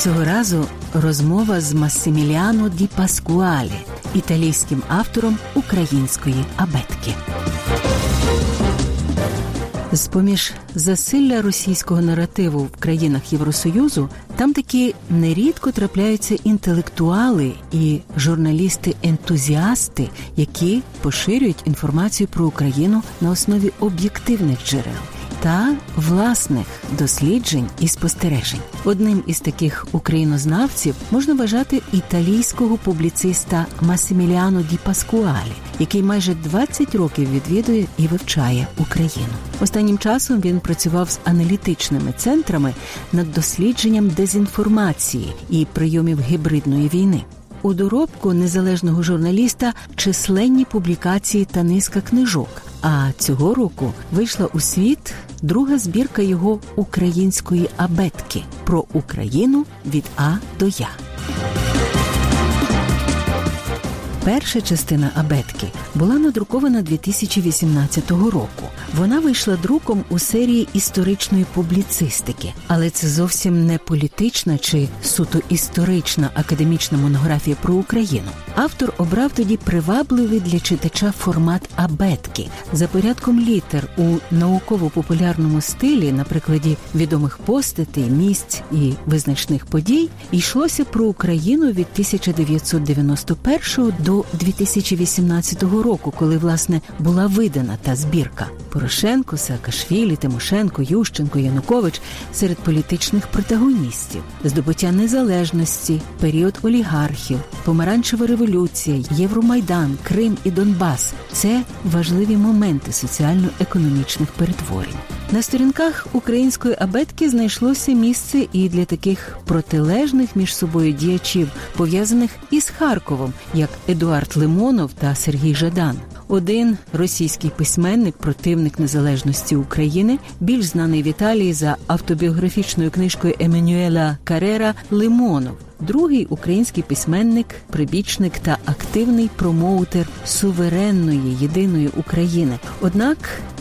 Цього разу розмова з Массиміліано Ді Паскуалі, італійським автором української абетки. З поміж засилля російського наративу в країнах Євросоюзу там такі нерідко трапляються інтелектуали і журналісти-ентузіасти, які поширюють інформацію про Україну на основі об'єктивних джерел та власних досліджень і спостережень. Одним із таких українознавців можна вважати італійського публіциста Масиміліано Ді Паскуалі, який майже 20 років відвідує і вивчає Україну. Останнім часом він працював з аналітичними центрами над дослідженням дезінформації і прийомів гібридної війни. У доробку незалежного журналіста численні публікації та низка книжок. А цього року вийшла у світ друга збірка його української абетки про Україну від А до Я. Перша частина абетки була надрукована 2018 року. Вона вийшла друком у серії історичної публіцистики, але це зовсім не політична чи суто історична академічна монографія про Україну. Автор обрав тоді привабливий для читача формат абетки за порядком літер у науково-популярному стилі, на прикладі відомих постатей, місць і визначних подій, йшлося про Україну від 1991 до 2018 року, коли власне була видана та збірка. Порошенко, Саакашвілі, Тимошенко, Ющенко, Янукович серед політичних протагоністів, здобуття незалежності, період олігархів, помаранчева революція, Євромайдан, Крим і Донбас це важливі моменти соціально-економічних перетворень. На сторінках української абетки знайшлося місце і для таких протилежних між собою діячів, пов'язаних із Харковом, як Едуард Лимонов та Сергій Жадан. Один російський письменник, противник незалежності України, більш знаний в Італії за автобіографічною книжкою Еменюела Карера Лимонов. Другий український письменник, прибічник та активний промоутер суверенної єдиної України. Однак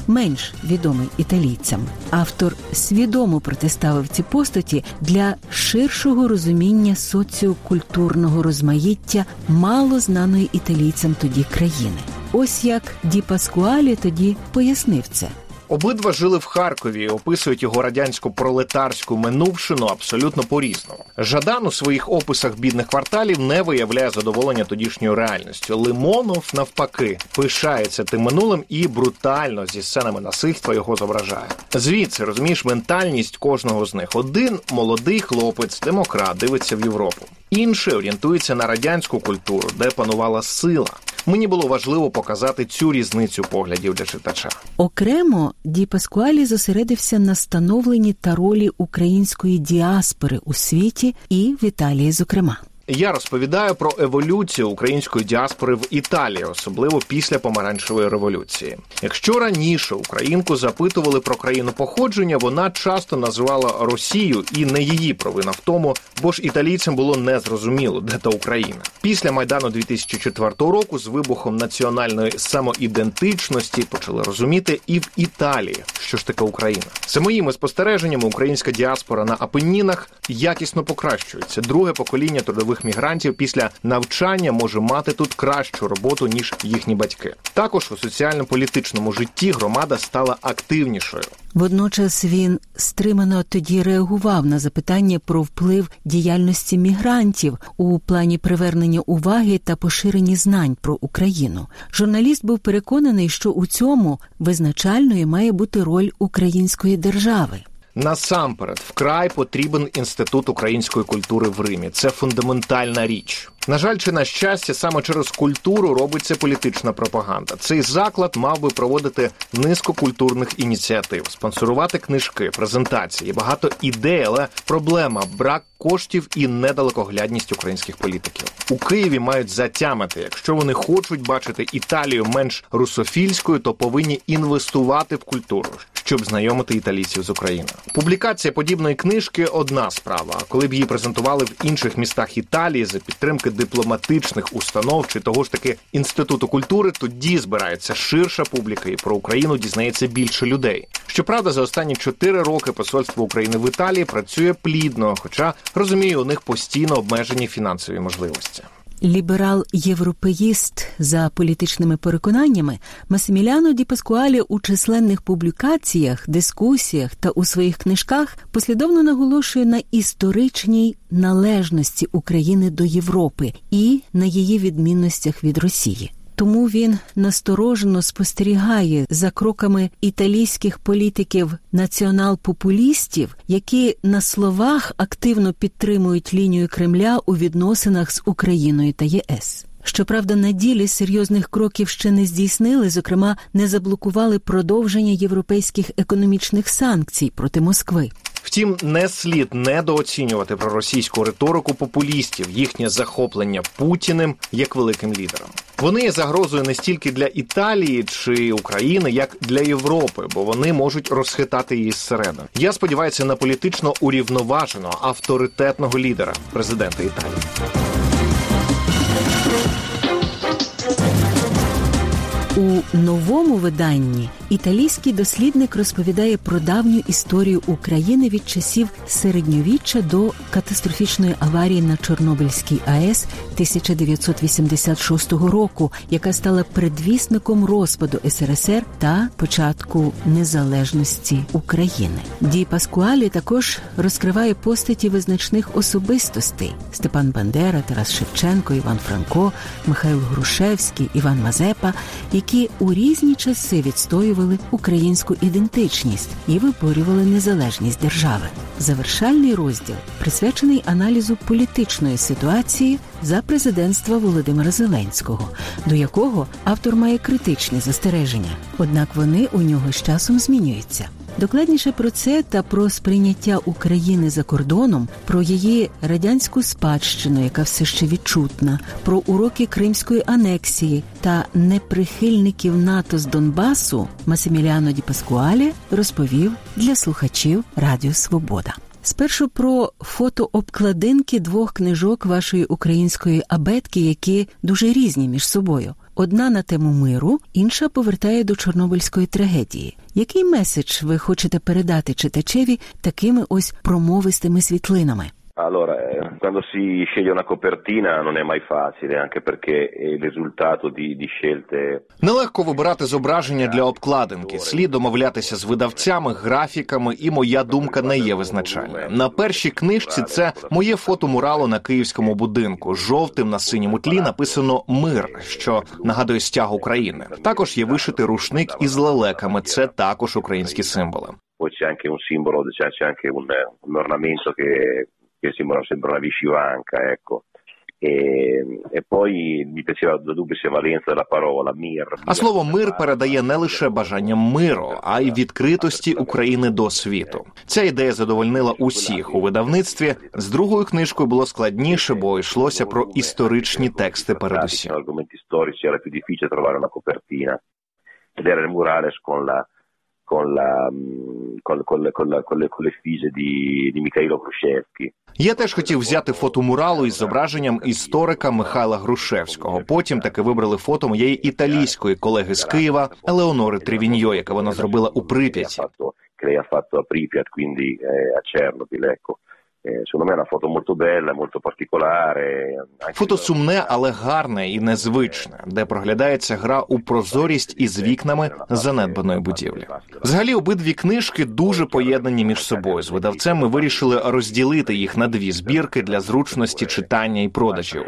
менш відомий італійцям. Автор свідомо протиставив ці постаті для ширшого розуміння соціокультурного розмаїття мало знаної італійцям тоді країни. Ось як Ді Паскуалі тоді пояснив це. Обидва жили в Харкові, і описують його радянську пролетарську минувшину абсолютно по-різному. Жадан у своїх описах бідних кварталів не виявляє задоволення тодішньою реальністю. Лимонов, навпаки, пишається тим минулим і брутально зі сценами насильства його зображає. Звідси розумієш ментальність кожного з них. Один молодий хлопець, демократ, дивиться в Європу. Інший орієнтується на радянську культуру, де панувала сила. Мені було важливо показати цю різницю поглядів для читача. Окремо Ді Паскуалі зосередився на становленні та ролі української діаспори у світі і в Італії, зокрема. Я розповідаю про еволюцію української діаспори в Італії, особливо після помаранчевої революції. Якщо раніше українку запитували про країну походження, вона часто називала Росію і не її провина в тому, бо ж італійцям було незрозуміло, де та Україна. Після майдану 2004 року з вибухом національної самоідентичності почали розуміти і в Італії, що ж таке Україна. За моїми спостереженнями, українська діаспора на Апеннінах якісно покращується. Друге покоління трудових мігрантів після навчання може мати тут кращу роботу ніж їхні батьки. Також у соціально-політичному житті громада стала активнішою. Водночас він стримано тоді реагував на запитання про вплив діяльності мігрантів у плані привернення уваги та поширення знань про Україну. Журналіст був переконаний, що у цьому визначальною має бути роль української держави. Насамперед, вкрай потрібен інститут української культури в Римі. Це фундаментальна річ. На жаль, чи на щастя, саме через культуру робиться політична пропаганда. Цей заклад мав би проводити низку культурних ініціатив, спонсорувати книжки, презентації, багато ідей, але проблема брак коштів і недалекоглядність українських політиків у Києві мають затямити. Якщо вони хочуть бачити Італію менш русофільською, то повинні інвестувати в культуру, щоб знайомити італійців з Україною. Публікація подібної книжки одна справа. Коли б її презентували в інших містах Італії за підтримки дипломатичних установ чи того ж таки інституту культури, тоді збирається ширша публіка, і про Україну дізнається більше людей. Щоправда, за останні чотири роки посольство України в Італії працює плідно, хоча розумію, у них постійно обмежені фінансові можливості. Ліберал-європеїст за політичними переконаннями Масиміляно Ді Паскуалі у численних публікаціях, дискусіях та у своїх книжках послідовно наголошує на історичній належності України до Європи і на її відмінностях від Росії. Тому він насторожено спостерігає за кроками італійських політиків націонал-популістів, які на словах активно підтримують лінію Кремля у відносинах з Україною та ЄС. Щоправда, на ділі серйозних кроків ще не здійснили, зокрема, не заблокували продовження європейських економічних санкцій проти Москви. Втім, не слід недооцінювати проросійську риторику популістів, їхнє захоплення Путіним як великим лідером. Вони є загрозою не стільки для Італії чи України, як для Європи, бо вони можуть розхитати її зсередини. Я сподіваюся на політично урівноваженого авторитетного лідера, президента Італії. Новому виданні італійський дослідник розповідає про давню історію України від часів середньовіччя до катастрофічної аварії на Чорнобильській АЕС 1986 року, яка стала предвісником розпаду СРСР та початку незалежності України. Ді Паскуалі також розкриває постаті визначних особистостей: Степан Бандера, Тарас Шевченко, Іван Франко, Михайло Грушевський, Іван Мазепа, які у різні часи відстоювали українську ідентичність і виборювали незалежність держави. Завершальний розділ присвячений аналізу політичної ситуації за президентства Володимира Зеленського, до якого автор має критичні застереження однак вони у нього з часом змінюються. Докладніше про це та про сприйняття України за кордоном, про її радянську спадщину, яка все ще відчутна, про уроки кримської анексії та неприхильників НАТО з Донбасу Масиміліано Ді Паскуалі розповів для слухачів Радіо Свобода. Спершу про фотообкладинки двох книжок вашої української абетки, які дуже різні між собою. Одна на тему миру, інша повертає до Чорнобильської трагедії. Який меседж ви хочете передати читачеві такими ось промовистими світлинами? Allora, eh, quando si sceglie una copertina non è mai facile, anche perché è il risultato di, di scelte. Нелегко вибирати зображення для обкладинки. Слід домовлятися з видавцями, графіками, і моя думка не є визначальною. На першій книжці це моє фото муралу на київському будинку. Жовтим на синьому тлі написано Мир, що нагадує стяг України. Також є вишитий рушник із лелеками. Це також українські символи. Poi c'è anche un simbolo, c'è anche un, un ornamento che che sembra, sembra una viscivanca, ecco. E, e poi mi piaceva la dubbia valenza della parola mir. А слово мир передає не лише бажанням миру, а й відкритості України до світу. Ця ідея задовольнила усіх у видавництві. З другою книжкою було складніше, бо йшлося про історичні тексти. Передусім argomenti storici era più difficile trovare una copertina ed era il murales con la con la con, con, con, la, con, le, con le fise di, di Mikhailo Khrushchevsky. Я теж хотів взяти фото муралу із зображенням історика Михайла Грушевського. Потім таки вибрали фото моєї італійської колеги з Києва Елеонори Тревіньо, яке вона зробила у Прип'яті. Che lei ha fatto a Pripyat, quindi eh, a Chernobyl, ecco. Eh, secondo me è una foto molto bella, molto particolare. Фото сумне, але гарне і незвичне, де проглядається гра у прозорість із вікнами занедбаної будівлі. Взагалі, обидві книжки дуже поєднані між собою. З видавцем ми вирішили розділити їх на дві збірки для зручності читання і продажів.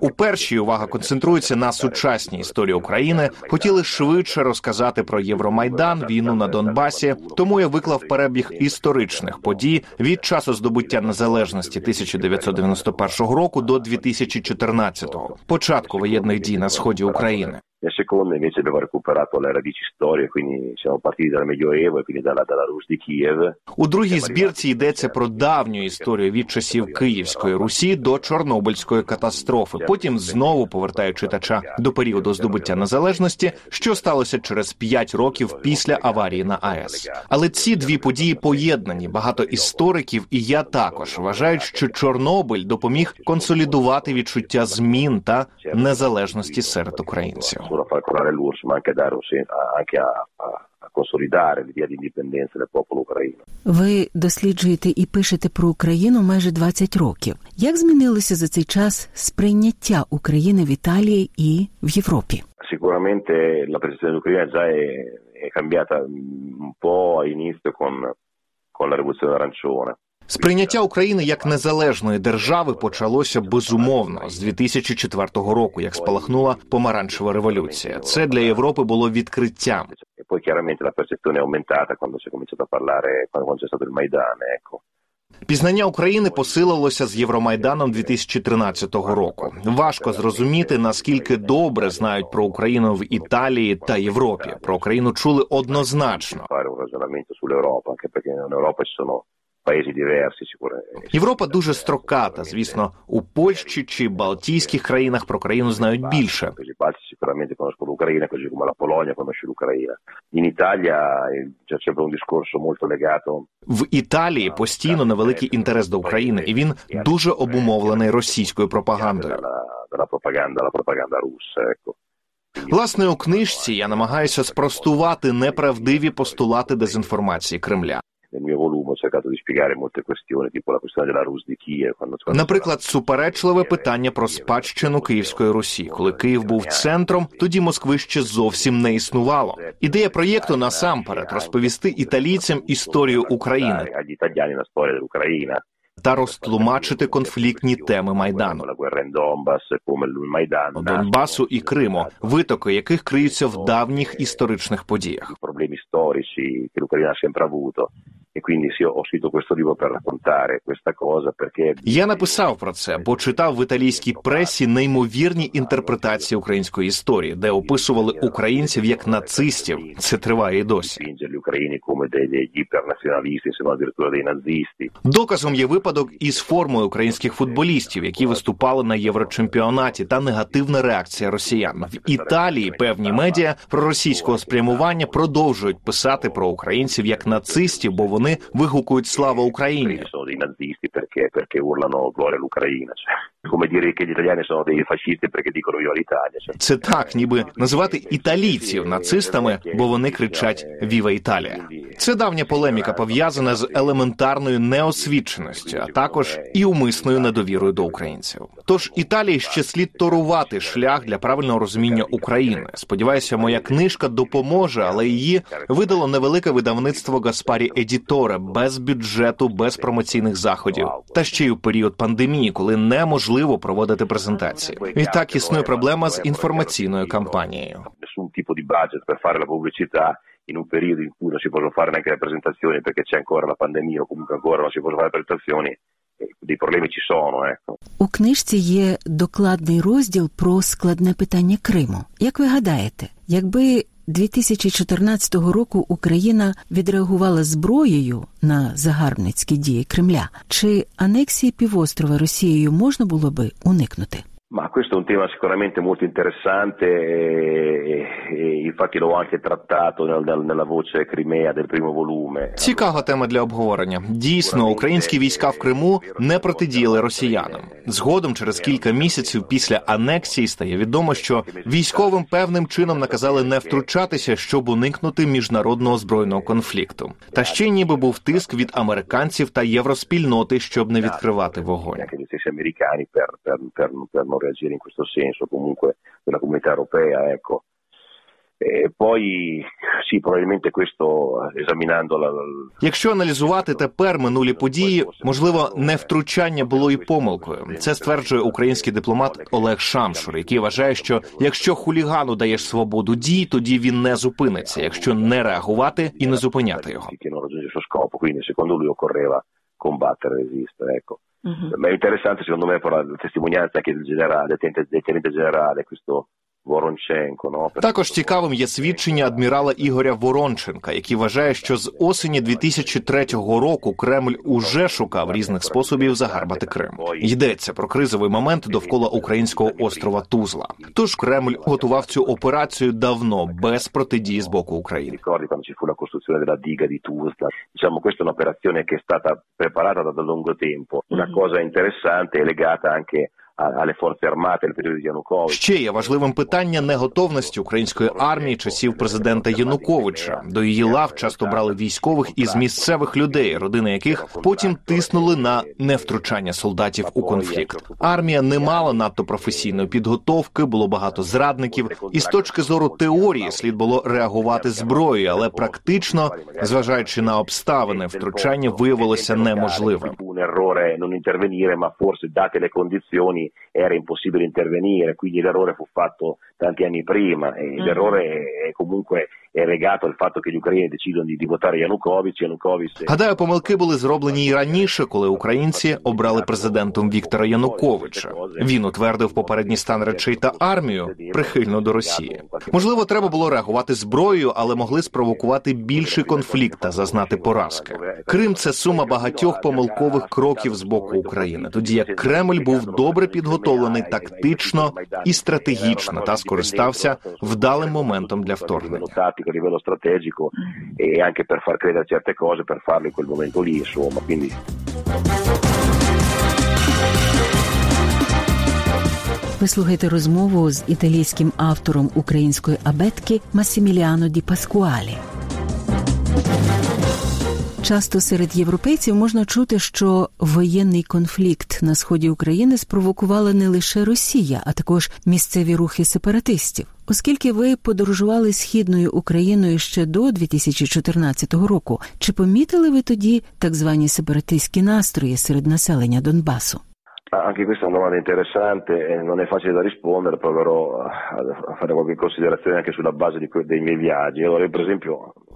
У першій увага концентрується на сучасній історії України. Хотіли швидше розказати про Євромайдан, війну на Донбасі. Тому я виклав перебіг історичних подій від часу здобуття незалежності 1991 року до 2014-го, початку воєнних дій на сході України. Nel secondo invece abbiamo recuperato le radici storiche, quindi siamo partiti dal Medioevo e quindi dalla, dalla Rus di Kiev. У другій збірці йдеться про давню історію від часів Київської Русі до Чорнобильської катастрофи. Потім знову повертаю читача до періоду здобуття незалежності, що сталося через п'ять років після аварії на АЕС. Але ці дві події поєднані. Багато істориків, і я також вважають, що Чорнобиль допоміг консолідувати відчуття змін та незалежності серед українців. Solo a far curare l'URSS, ma anche a dare un sen- anche a, a- a consolidare l'idea di indipendenza del popolo ucraino. Ви досліджуєте і пишете про Україну майже 20 років. Як змінилося за цей час сприйняття України в Італії і в Європі? Sicuramente la percezione dell'Ucraina già è, è cambiata un po' all'inizio con, con la rivoluzione arancione. Сприйняття України як незалежної держави почалося безумовно з 2004 року, як спалахнула помаранчева революція. Це для Європи було відкриттям. Poi chiaramente la percezione è aumentata quando si è cominciato a parlare, quando c'è stato il Maidan, ecco. Пізнання України посилилося з Євромайданом 2013 року. Важко зрозуміти наскільки добре знають про Україну в Італії та Європі. Про Україну чули однозначно. Paesi diversi sicuramente. Європа дуже строката. Звісно, у Польщі чи Балтійських країнах про країну знають більше. Sicuramente conoscono l'Ucraina, così come la Polonia conosce l'Ucraina. In Italia eh, c'è sempre un discorso molto legato В Італії постійно невеликий інтерес до України, і він дуже обумовлений російською пропагандою. dalla, dalla propaganda, la propaganda russa, ecco. Власне, у книжці я намагаюся спростувати неправдиві постулати дезінформації Кремля. Nel mio volume ho cercato di spiegare molte questioni, tipo la questione della Rus di Kiev. Наприклад, суперечливе питання про спадщину Київської Русі. Коли Київ був центром, тоді Москви ще зовсім не існувало. Ідея проєкту насамперед розповісти італійцям історію України та розтлумачити конфліктні теми майдану. Донбасу і Криму, витоки яких криються в давніх історичних подіях. storici che l'Ucraina ha sempre avuto. E quindi sì, ho scritto questo libro per raccontare questa cosa perché Я написав про це, бо читав в італійській пресі неймовірні інтерпретації української історії, де описували українців як нацистів. Це триває і досі. Доказом є випадок із формою українських футболістів, які виступали на єврочемпіонаті, та негативна реакція росіян в Італії. Певні медіа проросійського спрямування продовжують писати про українців як нацистів, бо вони вигукують слава Україні. Come dire che gli italiani sono dei fascisti perché dicono io all'Italia. Це так, ніби називати італійців нацистами, бо вони кричать Віва Італія. Це давня полеміка пов'язана з елементарною неосвіченістю, а також і умисною недовірою до українців. Тож Італії ще слід торувати шлях для правильного розуміння України. Сподіваюся, моя книжка допоможе, але її видало невелике видавництво Гаспарі Едіторе без бюджету, без промоційних заходів, та ще й у період пандемії, коли неможливо проводити презентації. Відтак існує проблема з інформаційною кампанією. in un periodo in cui non si possono fare neanche le presentazioni perché c'è ancora la pandemia o comunque ancora non si possono fare presentazioni, eh, dei problemi ci sono, ecco. У книжці є докладний розділ про складне питання Криму. Як ви гадаєте, якби 2014 року Україна відреагувала зброєю на загарбницькі дії Кремля, чи анексії півострова Росією можна було би уникнути? Ma questo è un tema sicuramente molto interessante e, e infatti l'ho anche trattato nel- nel- nella voce Crimea del primo volume. Цікава тема для обговорення. Дійсно, українські війська в Криму не протидіяли росіянам. Згодом, через кілька місяців після анексії, стає відомо, що військовим певним чином наказали не втручатися, щоб уникнути міжнародного збройного конфлікту. Та ще ніби був тиск від американців та євроспільноти, щоб не відкривати вогонь. Non reagire in questo senso, comunque della comunità europea, ecco. E poi sì, probabilmente questo esaminando la якщо аналізувати тепер минулі події, можливо, не втручання було і помилкою. Це стверджує український дипломат Олег Шамшур, який вважає, що якщо хулігану даєш свободу дій, тоді він не зупиниться, якщо не реагувати і не зупиняти його. Quindi secondo lui occorreva combattere, resistere. Ecco. Uh-huh. Ma è interessante secondo me però la testimonianza anche del generale, del tenente generale, questo Воронченко. Ну, Також цікавим є свідчення адмірала Ігоря Воронченка, який вважає, що з осені 2003 року Кремль уже шукав різних способів загарбати Крим. Йдеться про кризовий момент довкола українського острова Тузла. Тож Кремль готував цю операцію давно без протидії з боку України. Diciamo, questa è un'operazione che è stata preparata da lungo tempo. Una cosa interessante è legata anche armate nel periodo Януковича. Ще є важливим питання неготовності української армії часів президента Януковича. До її лав часто брали військових із місцевих людей, родини яких потім тиснули на невтручання солдатів у конфлікт. Армія не мала надто професійної підготовки, було багато зрадників. І з точки зору теорії слід було реагувати зброєю, але практично, зважаючи на обставини, втручання виявилося неможливим. Un errore non intervenire, ma forse date le condizioni era impossibile intervenire, quindi l'errore fu fatto tanti anni prima e mm-hmm. l'errore è comunque è legato al fatto che gli ucraini decidono di, di votare Янукович. Янукович гадаю, помилки були зроблені і раніше, коли українці обрали президентом Віктора Януковича. Він утвердив попередній стан речей та армію прихильно до Росії. Можливо, треба було реагувати зброєю, але могли спровокувати більший конфлікт та зазнати поразки. Крим це сума багатьох помилкових кроків з боку України. Тоді як Кремль був добре підготовлений тактично і стратегічно та скористався вдалим моментом для вторгнення. a livello strategico e anche per far credere certe cose, per farlo in quel momento lì, insomma. Quindi... Ви слухаєте розмову з італійським автором української абетки Масіміліано Ді Паскуалі. Часто серед європейців можна чути, що воєнний конфлікт на сході України спровокувала не лише Росія, а також місцеві рухи сепаратистів. Оскільки ви подорожували східною Україною ще до 2014 року, чи помітили ви тоді так звані сепаратистські настрої серед населення Донбасу? Anche questa è una domanda interessante, non è facile da rispondere, proverò a fare qualche considerazione anche sulla base dei miei viaggi. Allora, per esempio,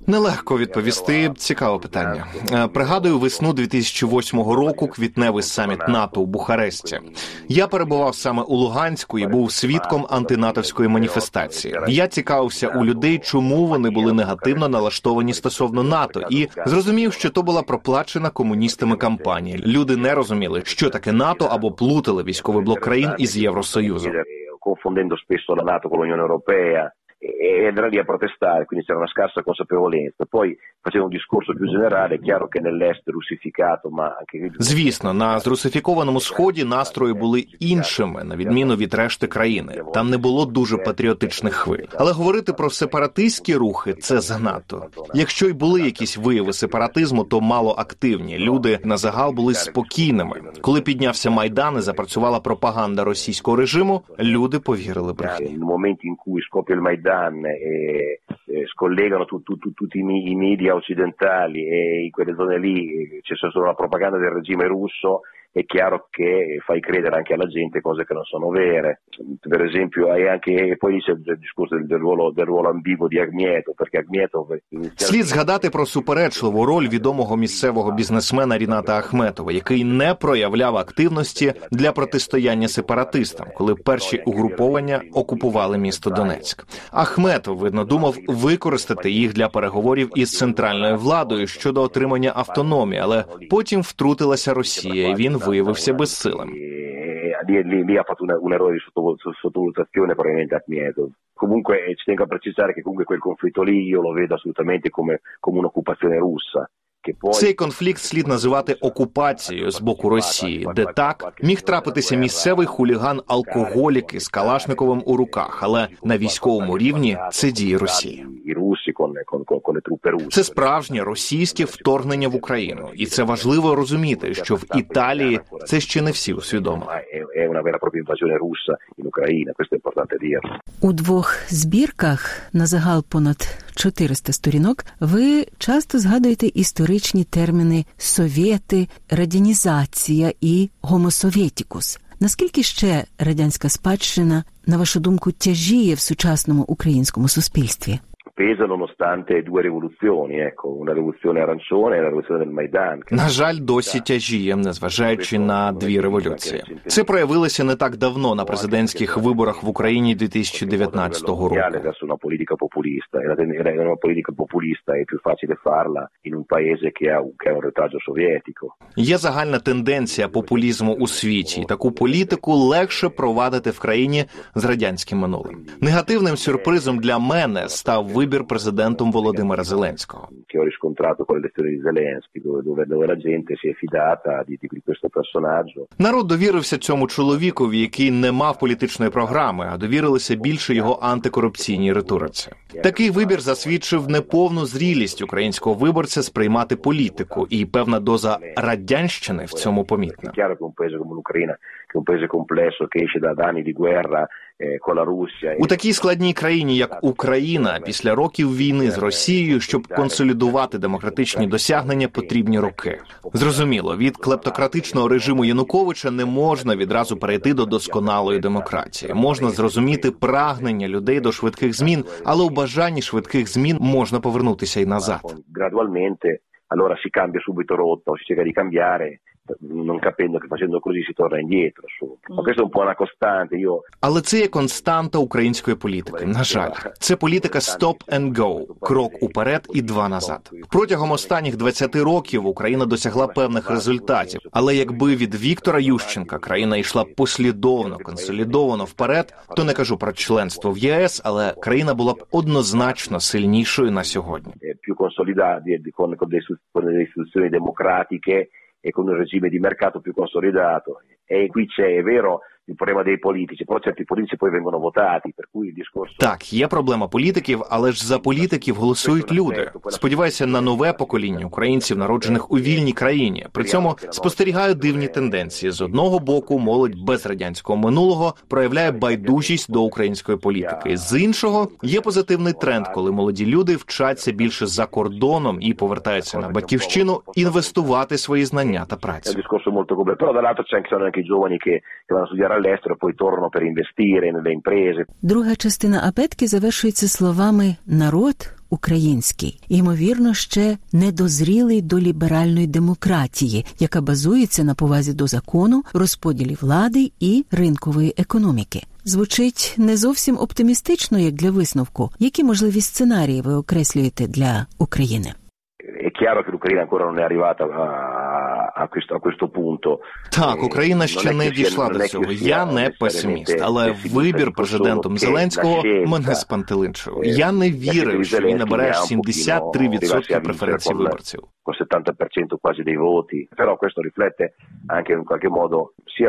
Нелегко відповісти. Цікаве питання. Е, пригадую весну 2008 року. Квітневий саміт НАТО у Бухаресті. Я перебував саме у Луганську і був свідком антинатовської маніфестації. Я цікавився у людей, чому вони були негативно налаштовані стосовно НАТО, і зрозумів, що то була проплачена комуністами кампанія. Люди не розуміли, що таке НАТО або плутали військовий блок країн із Євросоюзом. confondendo spesso la Nato con l'Unione Europea e andrà lì a protestare, quindi c'era una scarsa consapevolezza. Poi facendo un discorso più generale, è chiaro che nell'est russificato, ma anche звісно, на зрусифікованому сході настрої були іншими, на відміну від решти країни. Там не було дуже патріотичних хвиль. Але говорити про сепаратистські рухи це занадто. Якщо й були якісь вияви сепаратизму, то мало активні. Люди на загал були спокійними. Коли піднявся майдан і запрацювала пропаганда російського режиму, люди повірили брехні. Моменті, in cui scoppia il Maidan e, e scollegano tu, tu, tu, tutti i, i media occidentali e in quelle zone lì c'è solo la propaganda del regime russo è chiaro che fai credere anche alla gente cose che non sono vere. Per esempio, hai anche poi c'è il discorso del, del, ruolo, del ruolo ambiguo di Агмєтов, perché Агмєтов слід згадати про суперечливу роль відомого місцевого бізнесмена Ріната Ахметова, який не проявляв активності для протистояння сепаратистам, коли перші угруповання окупували місто Донецьк. Ахметов видно думав використати їх для переговорів із центральною владою щодо отримання автономії, але потім втрутилася Росія. і Він виявився безсилим. Lì, lì, lì ha fatto una, un errore di sottovalutazione probabilmente Ahmedov. Comunque ci tengo a precisare che comunque quel conflitto lì io lo vedo assolutamente come, come un'occupazione russa. Цей конфлікт слід називати окупацією з боку Росії, де так міг трапитися місцевий хуліган алкоголік із Калашниковим у руках, але на військовому рівні це дії Росії. Це справжнє російське вторгнення в Україну, і це важливо розуміти, що в Італії це ще не всі усвідомили. e. У двох збірках на загал понад 400 сторінок ви часто згадуєте історичні терміни совєти, радянізація і гомосовєтікус. Наскільки ще радянська спадщина, на вашу думку, тяжіє в сучасному українському суспільстві? Pesa nonostante due rivoluzioni, ecco, una rivoluzione arancione e la rivoluzione del Майдан. На жаль, досі тяжіє, незважаючи на дві революції. Це проявилося не так давно на президентських виборах в Україні 2019 року. Una politica populista e la una politica populista è più facile farla in un paese che ha, che ha un retaggio sovietico. Є загальна тенденція популізму у світі. Таку політику легше провадити в країні з радянським минулим. Негативним сюрпризом для мене став вибір президентом Володимира Зеленського. Народ довірився цьому чоловікові, який не мав політичної програми, а довірилися більше його антикорупційній риториці. Такий вибір засвідчив неповну зрілість українського виборця сприймати політику, і певна доза радянщини в цьому помітна. Che è un paese complesso, che esce da anni di guerra eh, con la Russia. У такій складній країні, як Україна, після років війни з Росією, щоб консолідувати демократичні досягнення, потрібні роки. Зрозуміло, від клептократичного режиму Януковича не можна відразу перейти до досконалої демократії. Можна зрозуміти прагнення людей до швидких змін, але у бажанні швидких змін можна повернутися й назад. Gradualmente allora si cambia subito rotta si cerca di cambiare non capendo che facendo così si torna indietro. Su. Ma questa è un po' una costante. Io Але це є константа української політики. На жаль, це політика stop and go, крок уперед і два назад. Протягом останніх 20 років Україна досягла певних результатів. Але якби від Віктора Ющенка країна йшла послідовно, консолідовано вперед, то не кажу про членство в ЄС, але країна була б однозначно сильнішою на сьогодні. eh, più consolidati con, con, con delle istituzioni democratiche e con un regime di mercato più consolidato. E qui c'è, è vero, il problema dei politici, però certi politici poi vengono votati, per cui il discorso... Так, є проблема політиків, але ж за політиків голосують люди. Сподіваюся на нове покоління українців, народжених у вільній країні. При цьому спостерігаю дивні тенденції. З одного боку, молодь без радянського минулого проявляє байдужість до української політики. З іншого є позитивний тренд, коли молоді люди вчаться більше за кордоном і повертаються на батьківщину інвестувати свої знання та працю. discorso molto complesso, però dall'altro c'è anche, sono anche i giovani che, che vanno a studiare all'estero e poi tornano per investire nelle imprese. Друга частина абетки завершується словами народ український, ймовірно, ще недозрілий до ліберальної демократії, яка базується на повазі до закону, розподілі влади і ринкової економіки. Звучить не зовсім оптимістично, як для висновку. Які можливі сценарії ви окреслюєте для України? È chiaro che l'Ucraina ancora non è arrivata a, a, questo, a questo punto. Так, Eh, Україна ще не дійшла до цього. Я не песиміст, але вибір президентом Зеленського мене спантеличив. eh, Я не вірив, що він набере ha un pochino 73% преференцій виборців. con 70% quasi dei voti, però questo riflette anche in qualche modo sia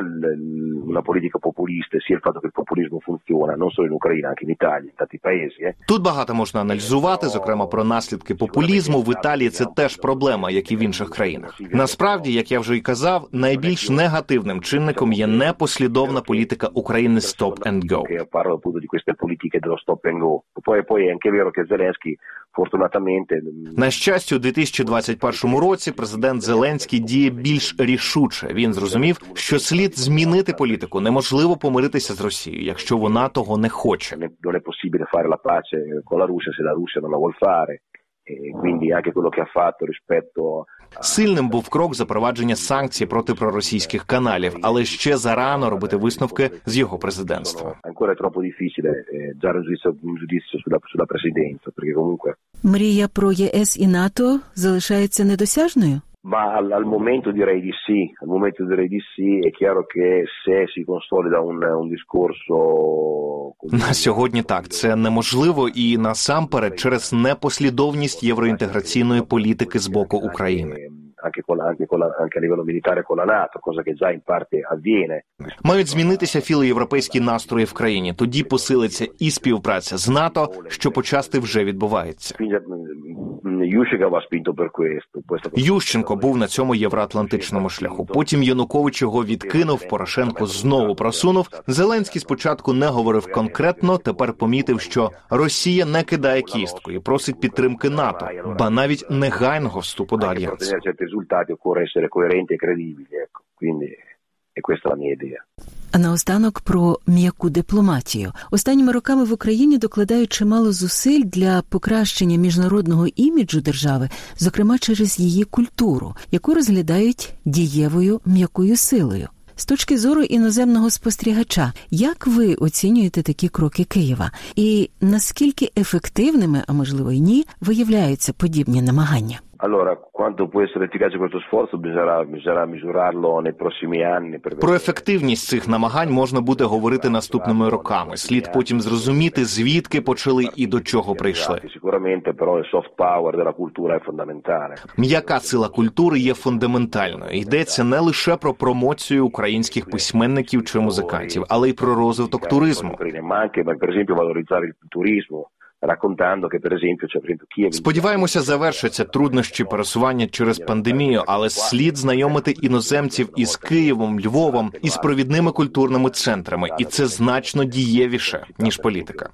una politica populista sia il fatto che il populismo funziona non solo in Ucraina, anche in Italia, in tanti paesi. eh. Тут багато можна аналізувати, зокрема про наслідки популізму в Італії. Це теж проблема, як і в інших країнах. Насправді, як я вже й казав, найбільш негативним чинником є непослідовна політика України «Stop and Go». Fortunatamente На щастя, у 2021 році президент Зеленський діє більш рішуче. Він зрозумів, що слід змінити політику. Неможливо помиритися з Росією, якщо вона того не хоче. non è, non è possibile fare la pace con la Russia se la Russia non la vuol fare. E quindi anche quello che ha fatto rispetto Сильним був крок запровадження санкцій проти проросійських каналів, але ще зарано робити висновки з його президентства. ancora troppo difficile eh, dare un giudizio, un giudizio sulla, sulla presidenza, perché comunque Мрія про ЄС і НАТО залишається недосяжною? Ma al, al momento direi di sì, al momento direi di sì, è chiaro che se si consolida un, un discorso На сьогодні так це неможливо і насамперед через непослідовність євроінтеграційної політики з боку України. anche, con, anche, con anche a livello militare con la NATO, cosa che già in parte avviene. Мають змінитися філоєвропейські настрої в країні. Тоді посилиться і співпраця з НАТО, що почасти вже відбувається. Poi è stato- Ющенко був на цьому євроатлантичному шляху. Потім Янукович його відкинув. Порошенко знову просунув. Зеленський спочатку не говорив конкретно. Тепер помітив, що Росія не кидає кістку і просить підтримки НАТО, ба навіть негайного вступу до альянсу. certi risultati occorre essere coerenti e credibili. Ecco. А наостанок про м'яку дипломатію. Останніми роками в Україні докладають чимало зусиль для покращення міжнародного іміджу держави, зокрема через її культуру, яку розглядають дієвою м'якою силою. З точки зору іноземного спостерігача, як ви оцінюєте такі кроки Києва, і наскільки ефективними, а можливо й ні, виявляються подібні намагання? Allora, quanto può essere efficace questo sforzo bisognerà, bisognerà misurarlo nei prossimi anni. Per Про ефективність цих намагань можна буде говорити наступними роками. Слід потім зрозуміти, звідки почали і до чого прийшли. Sicuramente però il soft power della cultura è fondamentale. М'яка сила культури є фундаментальною. Йдеться не лише про промоцію українських письменників чи музикантів, але й про розвиток туризму. Ma anche per esempio valorizzare il turismo, Сподіваємося, завершаться труднощі пересування через пандемію, але слід знайомити іноземців із Києвом, Львовом і з провідними культурними центрами, і це значно дієвіше ніж політика.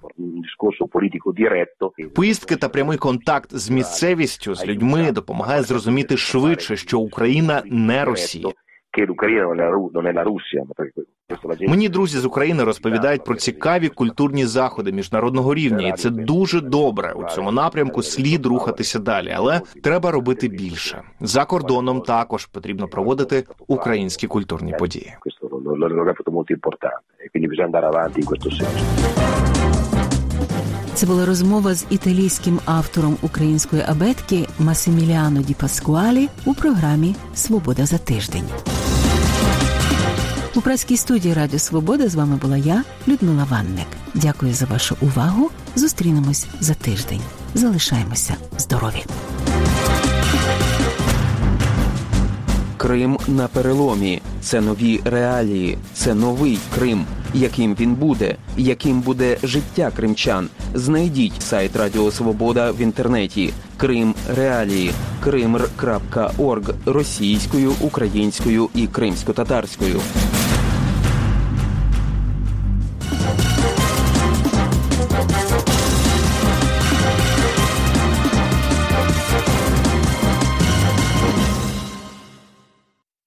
Поїздки та прямий контакт з місцевістю з людьми допомагає зрозуміти швидше, що Україна не Росія. Russia, ma perché questo la gente Мені друзі з України розповідають про цікаві культурні заходи міжнародного рівня, і це дуже добре. У цьому напрямку слід рухатися далі, але треба робити більше. За кордоном також потрібно проводити українські культурні події. e. Це була розмова з італійським автором української абетки Масиміліано Ді Паскуалі у програмі Свобода за тиждень. У праській студії Радіо Свобода з вами була я, Людмила Ванник. Дякую за вашу увагу. Зустрінемось за тиждень. Залишаємося здорові. Крим на переломі. Це нові реалії, це новий Крим. Яким він буде, яким буде життя кримчан? Знайдіть сайт Радіо Свобода в інтернеті. Крим Реалії, кримр.орг російською, українською і кримсько-татарською.